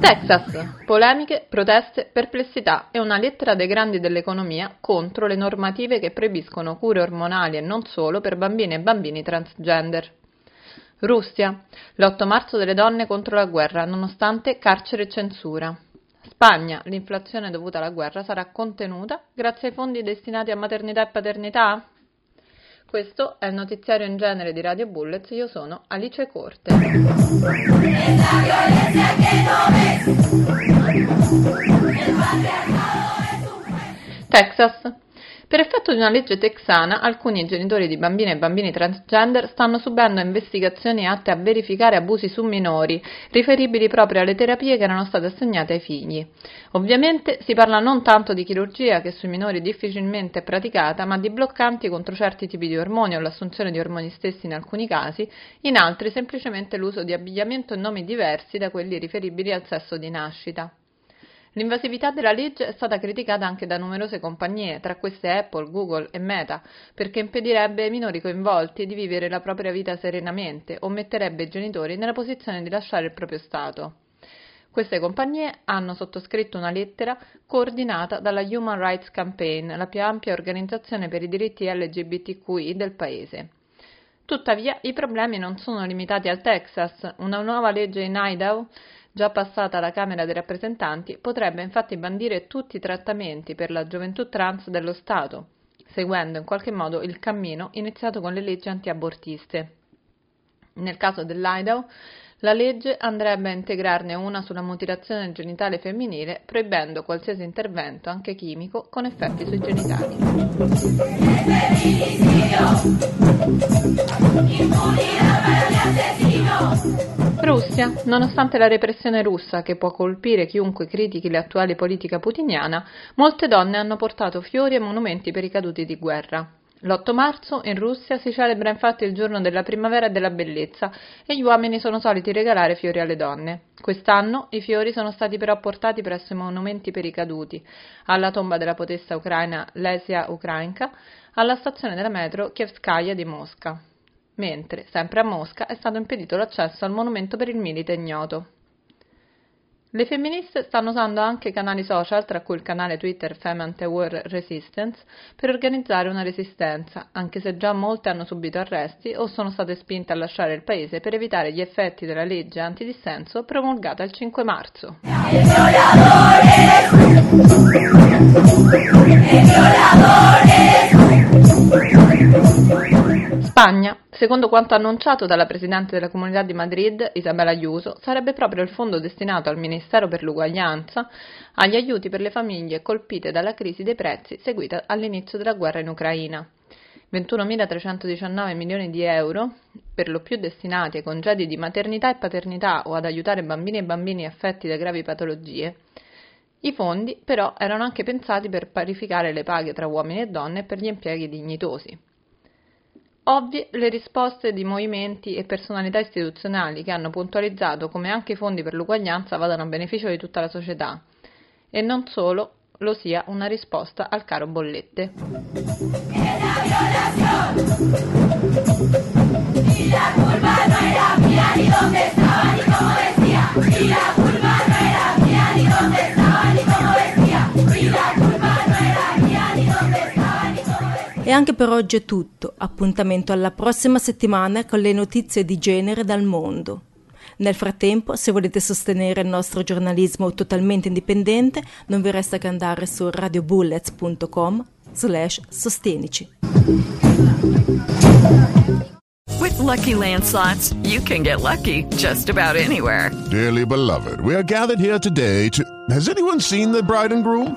Texas. Polemiche, proteste, perplessità e una lettera dei grandi dell'economia contro le normative che proibiscono cure ormonali e non solo per bambine e bambini transgender. Russia. L'8 marzo delle donne contro la guerra, nonostante carcere e censura. Spagna. L'inflazione dovuta alla guerra sarà contenuta grazie ai fondi destinati a maternità e paternità? Questo è il notiziario in genere di Radio Bullets, io sono Alice Corte. Texas. Per effetto di una legge texana, alcuni genitori di bambine e bambini transgender stanno subendo investigazioni atte a verificare abusi su minori, riferibili proprio alle terapie che erano state assegnate ai figli. Ovviamente si parla non tanto di chirurgia, che sui minori difficilmente è praticata, ma di bloccanti contro certi tipi di ormoni o l'assunzione di ormoni stessi in alcuni casi, in altri semplicemente l'uso di abbigliamento e nomi diversi da quelli riferibili al sesso di nascita. L'invasività della legge è stata criticata anche da numerose compagnie, tra queste Apple, Google e Meta, perché impedirebbe ai minori coinvolti di vivere la propria vita serenamente o metterebbe i genitori nella posizione di lasciare il proprio Stato. Queste compagnie hanno sottoscritto una lettera coordinata dalla Human Rights Campaign, la più ampia organizzazione per i diritti LGBTQI del paese. Tuttavia, i problemi non sono limitati al Texas. Una nuova legge in Idaho già passata alla Camera dei rappresentanti, potrebbe infatti bandire tutti i trattamenti per la gioventù trans dello Stato, seguendo in qualche modo il cammino iniziato con le leggi antiabortiste. Nel caso dell'Idaho, la legge andrebbe a integrarne una sulla mutilazione genitale femminile, proibendo qualsiasi intervento, anche chimico, con effetti sui genitali. Russia, nonostante la repressione russa che può colpire chiunque critichi l'attuale politica putiniana, molte donne hanno portato fiori e monumenti per i caduti di guerra. L'8 marzo in Russia si celebra infatti il giorno della primavera e della bellezza e gli uomini sono soliti regalare fiori alle donne. Quest'anno i fiori sono stati però portati presso i monumenti per i caduti, alla tomba della potessa ucraina Lesia Ukrainka, alla stazione della metro Kievskaya di Mosca mentre, sempre a Mosca, è stato impedito l'accesso al monumento per il milite ignoto. Le femministe stanno usando anche canali social, tra cui il canale Twitter Femente War Resistance, per organizzare una resistenza, anche se già molte hanno subito arresti o sono state spinte a lasciare il paese per evitare gli effetti della legge antidissenso promulgata il 5 marzo. Spagna, secondo quanto annunciato dalla Presidente della Comunità di Madrid, Isabel Ayuso, sarebbe proprio il fondo destinato al Ministero per l'Uguaglianza agli aiuti per le famiglie colpite dalla crisi dei prezzi seguita all'inizio della guerra in Ucraina. 21.319 milioni di euro, per lo più destinati ai congedi di maternità e paternità o ad aiutare bambini e bambini affetti da gravi patologie. I fondi però erano anche pensati per parificare le paghe tra uomini e donne e per gli impieghi dignitosi. Ovvie le risposte di movimenti e personalità istituzionali che hanno puntualizzato come anche i fondi per l'uguaglianza vadano a beneficio di tutta la società e non solo lo sia una risposta al caro bollette. E anche per oggi è tutto. Appuntamento alla prossima settimana con le notizie di genere dal mondo. Nel frattempo, se volete sostenere il nostro giornalismo totalmente indipendente, non vi resta che andare su radiobullets.com slash sostenici. With Lucky Land slots, you can get lucky just about anywhere. Dearly beloved, we are gathered here today to. Has anyone seen the bride and groom?